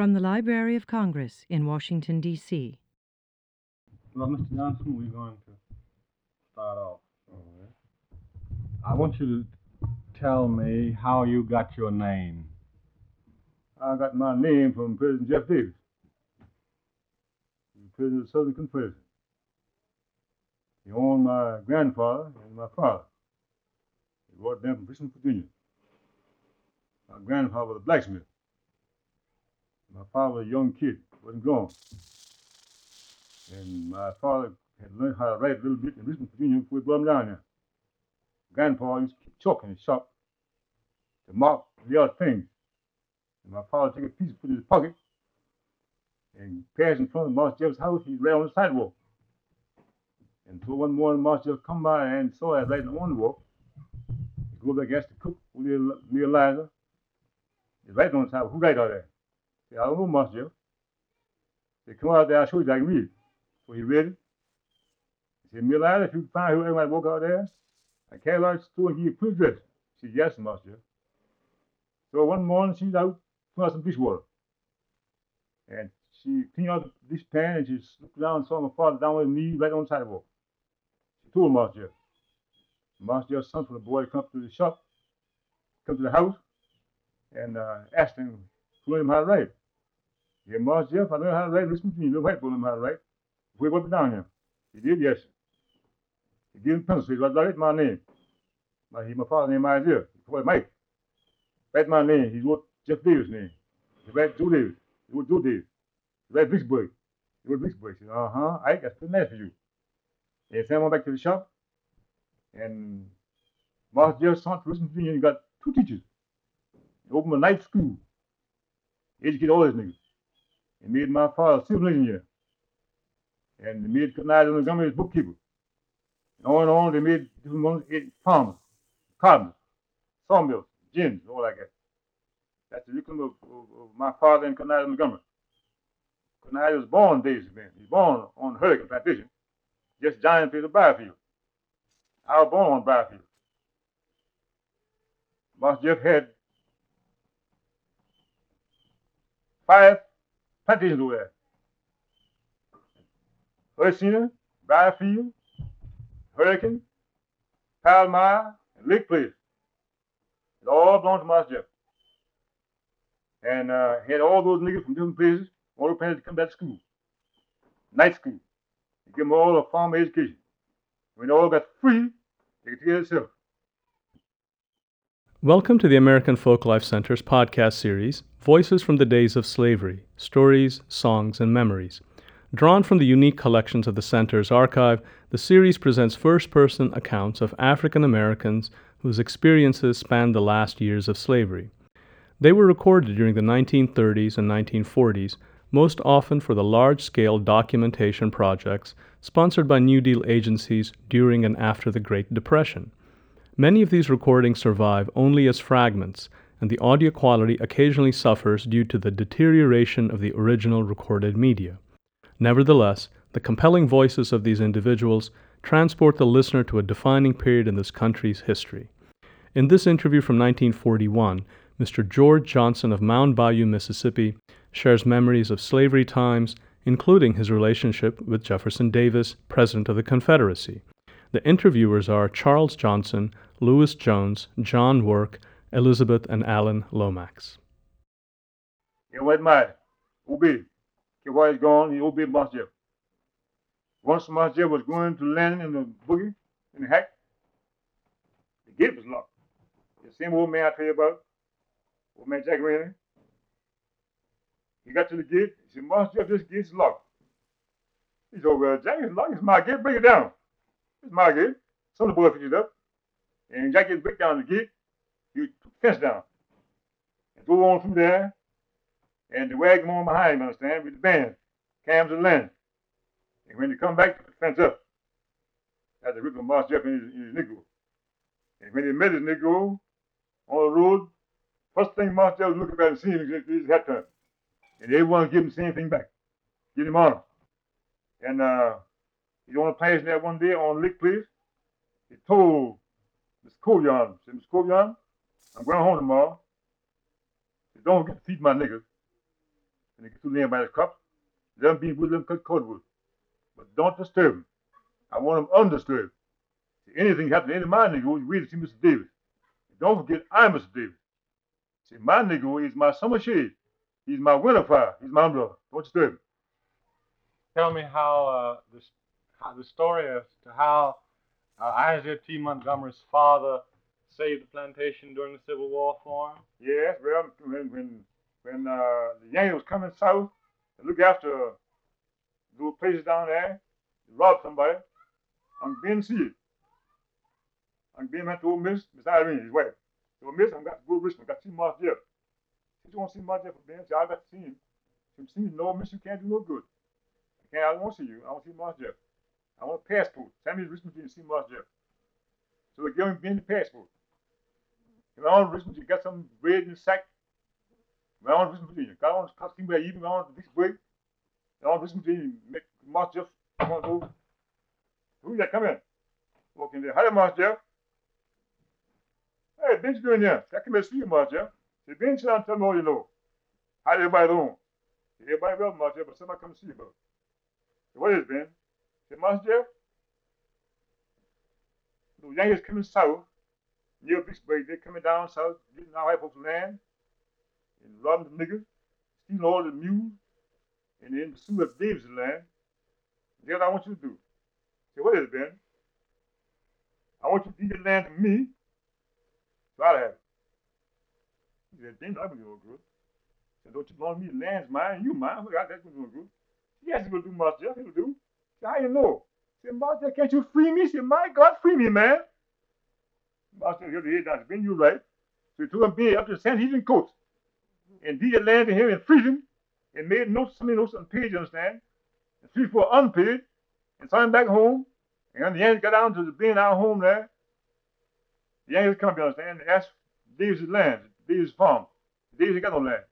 From the Library of Congress in Washington, D.C. Well, Mr. Johnson, we're going to start off. I want you to tell me how you got your name. I got my name from President Jeff Davis, President of the Southern Confederacy. He owned my grandfather and my father. He brought them from Richmond, Virginia. My grandfather was a blacksmith. My father was a young kid, wasn't grown. And my father had learned how to write a little bit in Richmond, Virginia before he brought him down there. Grandpa used to keep chalk in his shop to mark the other things. And my father took a piece, and put it in his pocket, and passed in front of Master Jeff's house. He ran on the sidewalk. And so one morning, Master Jeff come by and saw that writing on the wall. He go back, asked the cook, near, near Eliza. He's writing on the sidewalk. Who write out there? I don't know, Master said, come out there, show you I can read. So he read it. He said, Eliza, if you find whoever might walk out there, I can't store and give you quick dress. She said, yes, Master So one morning, she's out putting out some fish water. And she cleaned out this pan and she looked down and saw my father down on his knees right on the sidewalk. She told Master. Master Jeff sent the boy come to the shop, come to the house, and uh, asked him learn him how to write. Yeah, Master Jeff, I learned how to write. Listen to me, little white boy learned how to write. Before he went down here. He did, yes. He gave him pencil. He said, write my name. My, he, my father's name Isaiah. He called Mike. Write my name. He wrote Jeff Davis' name. He wrote Joe Davis. He wrote Joe Davis. He wrote Vicksburg. He wrote Vicksburg. He said, uh-huh, Ike, that's pretty nice for you. And Sam went back to the shop. And Master Jeff Richmond, Virginia, and got two teachers. He opened a night school. He educated all these niggas. He made my father civil engineer. And they made Cotton Montgomery his bookkeeper. And on and on, they made different ones, farmers, carpenters, sawmills, gins, all like that. That's the curriculum of, of, of my father and Cotton Montgomery. Cotton was born Davis man. He was born on Hurricane Plantation, just giant field of Byfield. I was born on Byfield. Master Jeff had five over there. Ursina, Byfield, Hurricane, Palmyra, and Lake Place. It all belonged to Master Jeff. And uh, had all those niggas from different places, all the parents to come back to school. Night school. They give them all a farm education. When they all got free, they could take care of themselves. Welcome to the American Folklife Center's podcast series, Voices from the Days of Slavery Stories, Songs, and Memories. Drawn from the unique collections of the Center's archive, the series presents first person accounts of African Americans whose experiences spanned the last years of slavery. They were recorded during the 1930s and 1940s, most often for the large scale documentation projects sponsored by New Deal agencies during and after the Great Depression. Many of these recordings survive only as fragments, and the audio quality occasionally suffers due to the deterioration of the original recorded media. Nevertheless, the compelling voices of these individuals transport the listener to a defining period in this country's history. In this interview from 1941, Mr. George Johnson of Mound Bayou, Mississippi, shares memories of slavery times, including his relationship with Jefferson Davis, President of the Confederacy. The interviewers are Charles Johnson, Lewis Jones, John Work, Elizabeth and Alan Lomax. It wasn't. Obey. Okay, while he's gone, obeyed Master Jeff. Once Jeff was going to land in the boogie, in the hack, the gate was locked. The same old man I tell you about, old man Jack Rainey. He got to the gate. He said, Jeff, this gate's locked. He said, well, Jack, it's locked. It's my gate. Break it down. It's my. Some of the boy picked it up. And Jack gets break down the gate. He fence down. And go on through there. And the wagon on behind him, understand, with the band, cams and Len. And when they come back, fence up. That's the of Master Jeff and his, his Negro. And when they met his Negro on the road, first thing Master Jeff was looking at and seeing him, his hat turn. And everyone give him the same thing back. Give him honor. And uh, he's on a place there one day on Lake Place. He told Miss Covion, said, Miss Covion, I'm going home tomorrow. Said, don't forget to feed my niggas. and they get through laying by the crops, let them be with them cut cordwood. But don't disturb them. I want them undisturbed. See, anything happen to any of my you wait to see Mr. Davis. Don't forget, I'm Mr. Davis. See, my Negro is my summer shade. He's my winter fire. He's my umbrella. Don't disturb him. Tell me how uh, how the story as to how uh, Isaiah T. Montgomery's father saved the plantation during the Civil War for him. Yes, well, when when when uh, the Yankees was coming south to look after those places down there, to rob somebody, I'm being sealed. I'm being to old Miss, Miss Irene, his wife. So Miss, I'm got to go to got to see Mark Jeff. She want to see Mark Jeff for Ben, so I got to see him. She see no, Miss, you can't do no good. I can't, I don't want to see you. I want to see Mark. I want a passport. Send me to Richmond to see Mark Jeff. So they give him Ben the passport. Come on, Richmond, you got some bread in the sack. Come on, Richmond, Virginia. Got on costume by even on this break. Come on, Richmond, Virginia. Make Mark Jeff. Come on, go. Who's that? Come in. Walk in there. Hi, Mark Jeff. Hey, Ben's doing here. I come to see you, Mark Jeff. Say, Ben, sit down and tell me all you know. How everybody doing? Everybody well, Jeff, but somebody come to see you, bro. What is Ben? Jeff. The Yankees coming south near Vicksburg, they coming down south, getting our white land, and robbing the niggas, stealing all the mules, and then pursuing of Davis' land. That's what I want you to do. Say, what is it, Ben? I want you to deed the land to me, so I'll have it. He said, I'm gonna go good. Said, don't you want me the land's mine, you mine, look out, that's gonna go good. Yes, he's gonna do, Master Jeff, he'll do. You know? Say, Master can't you free me? Say, my God, free me, man. Master Jeff, head down, Ben, you right. So he took Ben up to the Sanhedrin coast, and deed the land to him and freed him, and made notes, so many notes unpaid, you understand? And three, four unpaid, and sent him back home. And then the Yankees got down to the being our home there, the Yankees come, you understand, and asked Davis' land, Davis' farm. Davis got no land.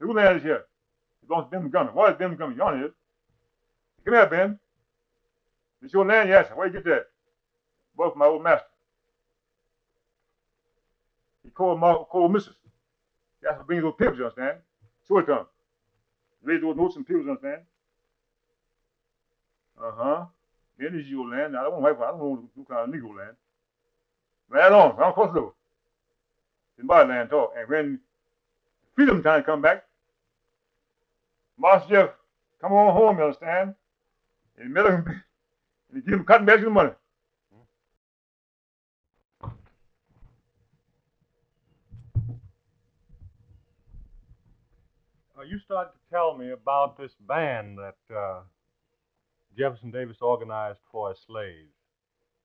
Who land is here? It belongs to Ben Montgomery. Why is Ben Montgomery? Y'all here. Come here, Ben. It's your land? Yes. Where you get that? Both my old master. He called my called Mrs. He asked to bring those papers, you understand? To him. Raise those notes and papers, you understand? Uh-huh. Then is your land. I don't want white I don't want no kind of Negro land. Right on, the road. It's my land talk. And when freedom time come back, Master Jeff come on home, you understand? And he met him and he give him cotton bags of money. Uh, you started to tell me about this band that uh, Jefferson Davis organized for his slaves.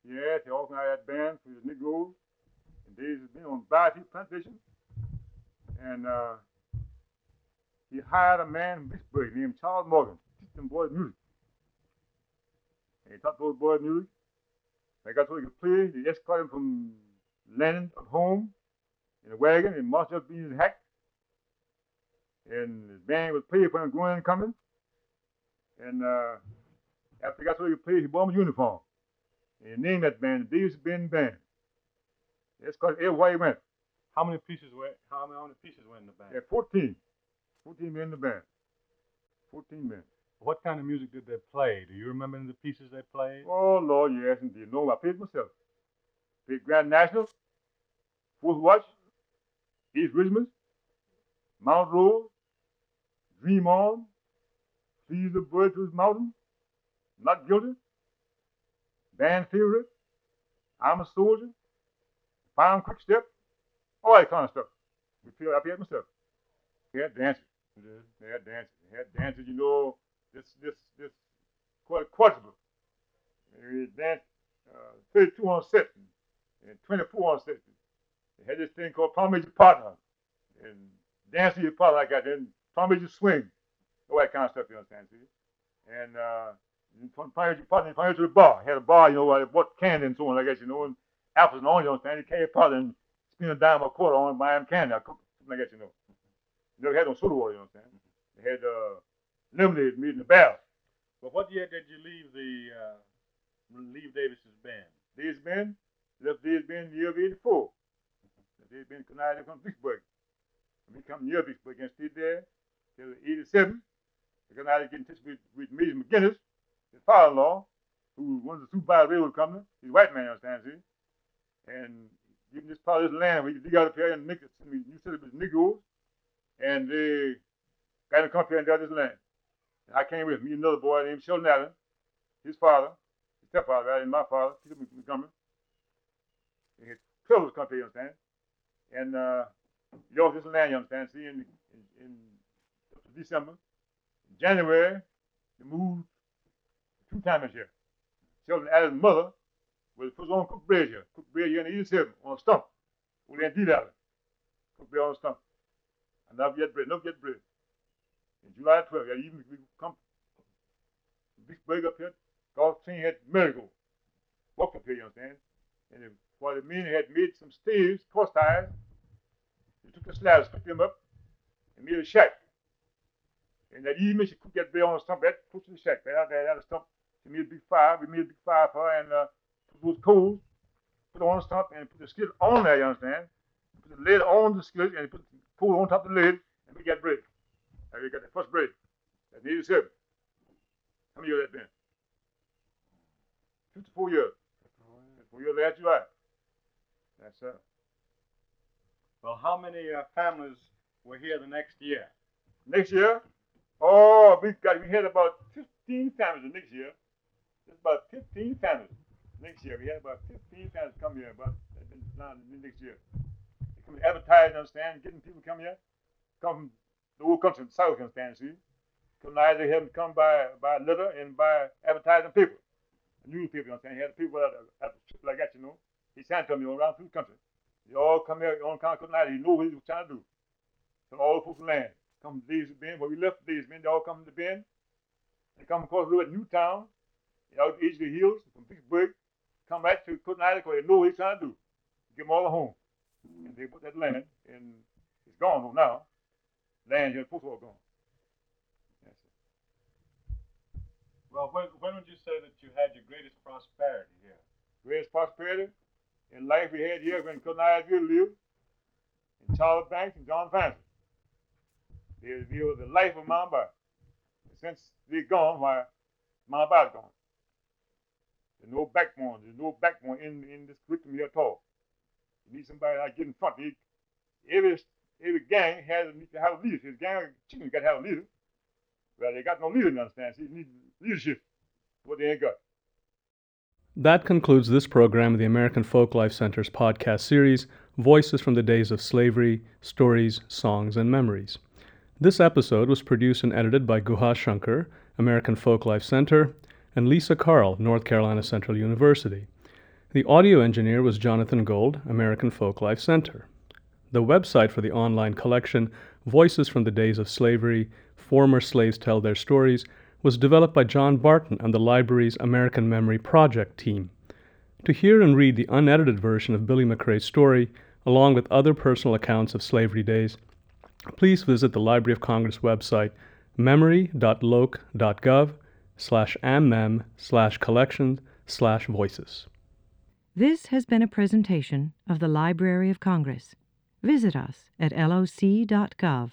Yes, he organized that band for his Negroes. And Davis has been on Bayou Plantation. And uh, he hired a man from Vicksburg named Charles Morgan to teach them boys music. And he taught those boys music. They got so they could play. They escorted him from Lennon up home in a wagon and marched up in his hack. And his band was play for him going and coming. And uh, after he got so he could play, he bought him a uniform. And he named that band the Davis Bend Band. That's because everywhere he went. How many pieces were how many, how many pieces were in the band? There 14. 14 men in the band. 14 men. What kind of music did they play? Do you remember the pieces they played? Oh, Lord, yes, indeed. No, I played myself. Played Grand National, Fourth Watch, East Richmond, Mount Road, Dream On, Please the Bird to His Mountain, Not Guilty, Band Favorite, I'm a Soldier, Pound Quick Step, all that kind of stuff. We play, I played myself. They had dances. They had dances. They had dances, you know, this, this, this, quadrille. They danced uh, 32 on set and 24 on set. They had this thing called Palm Major Partner and dance to your partner like that, then Palm Major Swing, all that kind of stuff, you understand, see? And uh, Palm Major Partner, Palm Major to the bar. Had a bar, you know, they bought candy and so on, I that, you know, and apples and oranges, you understand? They carry a partner and spend a dime a quarter on buying candy, something like that, you know. Never had no soda water, you understand? They had uh, made in the barrel. But what year did you leave the uh, leave Davis's band? Davis Bend left Davis Bend in the year of 84. Davis been conniving from Vicksburg. When he come near Vicksburg and stayed there till 87. Because I had to get in touch with, with Major McGinnis, his father-in-law, who was the supervisor of the railroad company. He's a white man, you understand, see? And giving this part of this land where you dig out up here and make it, you said it was Negroes, and they got in the country and got this land. And I came with me, another boy named Sheldon Allen, his father, his stepfather, right, and my father, Peter Montgomery. And his Clovis country, you understand? And uh, off this land, you understand, see, in, in, in December. January, they moved two times year. Sheldon Allen's mother was put on cook bread here. Cook bread here in the East Hill on a stump. Over there in D Valley. Cook bread on a stump. And never get bread, never get bread. In July 12th, yeah, even we come big break up here, Golf team had Miracle. Walked up here, you understand? And if, while the men had made some staves, cross ties, they took the slabs, picked them up, and made a shack. And that evening, she cooked that bread on a stump, that close to the shack, right out there, the stump. She made a big fire. We made a big fire for her, and uh, put those coals, put it on the stump, and put the skillet on there, you understand? Put the lid on the skillet, and put the coal on top of the lid, and we got bread. And we got the first bread. That needed service. How many years that been? 54 years. 54 years last July. That's uh. Well, how many uh, families were here the next year? Next year, oh, we got we had about 15 families the next year. Just about 15 families next year. We had about 15 families come here about now next year. They come advertise, understand, getting people come here, come from the whole country, the South, understand, see. Come they have them come by by letter and by advertising paper. Newspaper, you understand. He had the people that at the trip like that, you know. He sent them, you know, around through the country. They all come here on of night. He knew what he was trying to do. So all folks the land come to these Bend. Where we left these men, they all come to Bend. They come across the road at Newtown, you know, east of the hills, from Pittsburgh, come right to Island because they know what he's trying to do. Get them all a home. And they put that land, and it's gone now. Land here, folks all gone. Yes, sir. Well, when, when would you say that you had your greatest prosperity here? greatest prosperity in life we had here when Island lived, and Charles Banks and John Francis. They, were the life of Mound Bayou. Since they're gone, why Mound Bayou's gone. There's no backbone. There's no backbone in, in this curriculum here at all. You need somebody that get in front. Every every gang has to have a leader. His gang of chickens got to have a leader. Well, they got no leader, you understand? You need leadership. What they ain't got. That concludes this program of the American Folklife Center's podcast series, Voices from the Days of Slavery Stories, Songs, and Memories. This episode was produced and edited by Guha Shankar, American Folklife Center, and Lisa Carl, North Carolina Central University. The audio engineer was Jonathan Gold, American Folklife Center. The website for the online collection, Voices from the Days of Slavery Former Slaves Tell Their Stories, was developed by John Barton and the library's American Memory Project team. To hear and read the unedited version of Billy McRae's story, along with other personal accounts of slavery days, please visit the Library of Congress website, memory.loc.gov slash ammem slash collections slash voices. This has been a presentation of the Library of Congress. Visit us at loc.gov.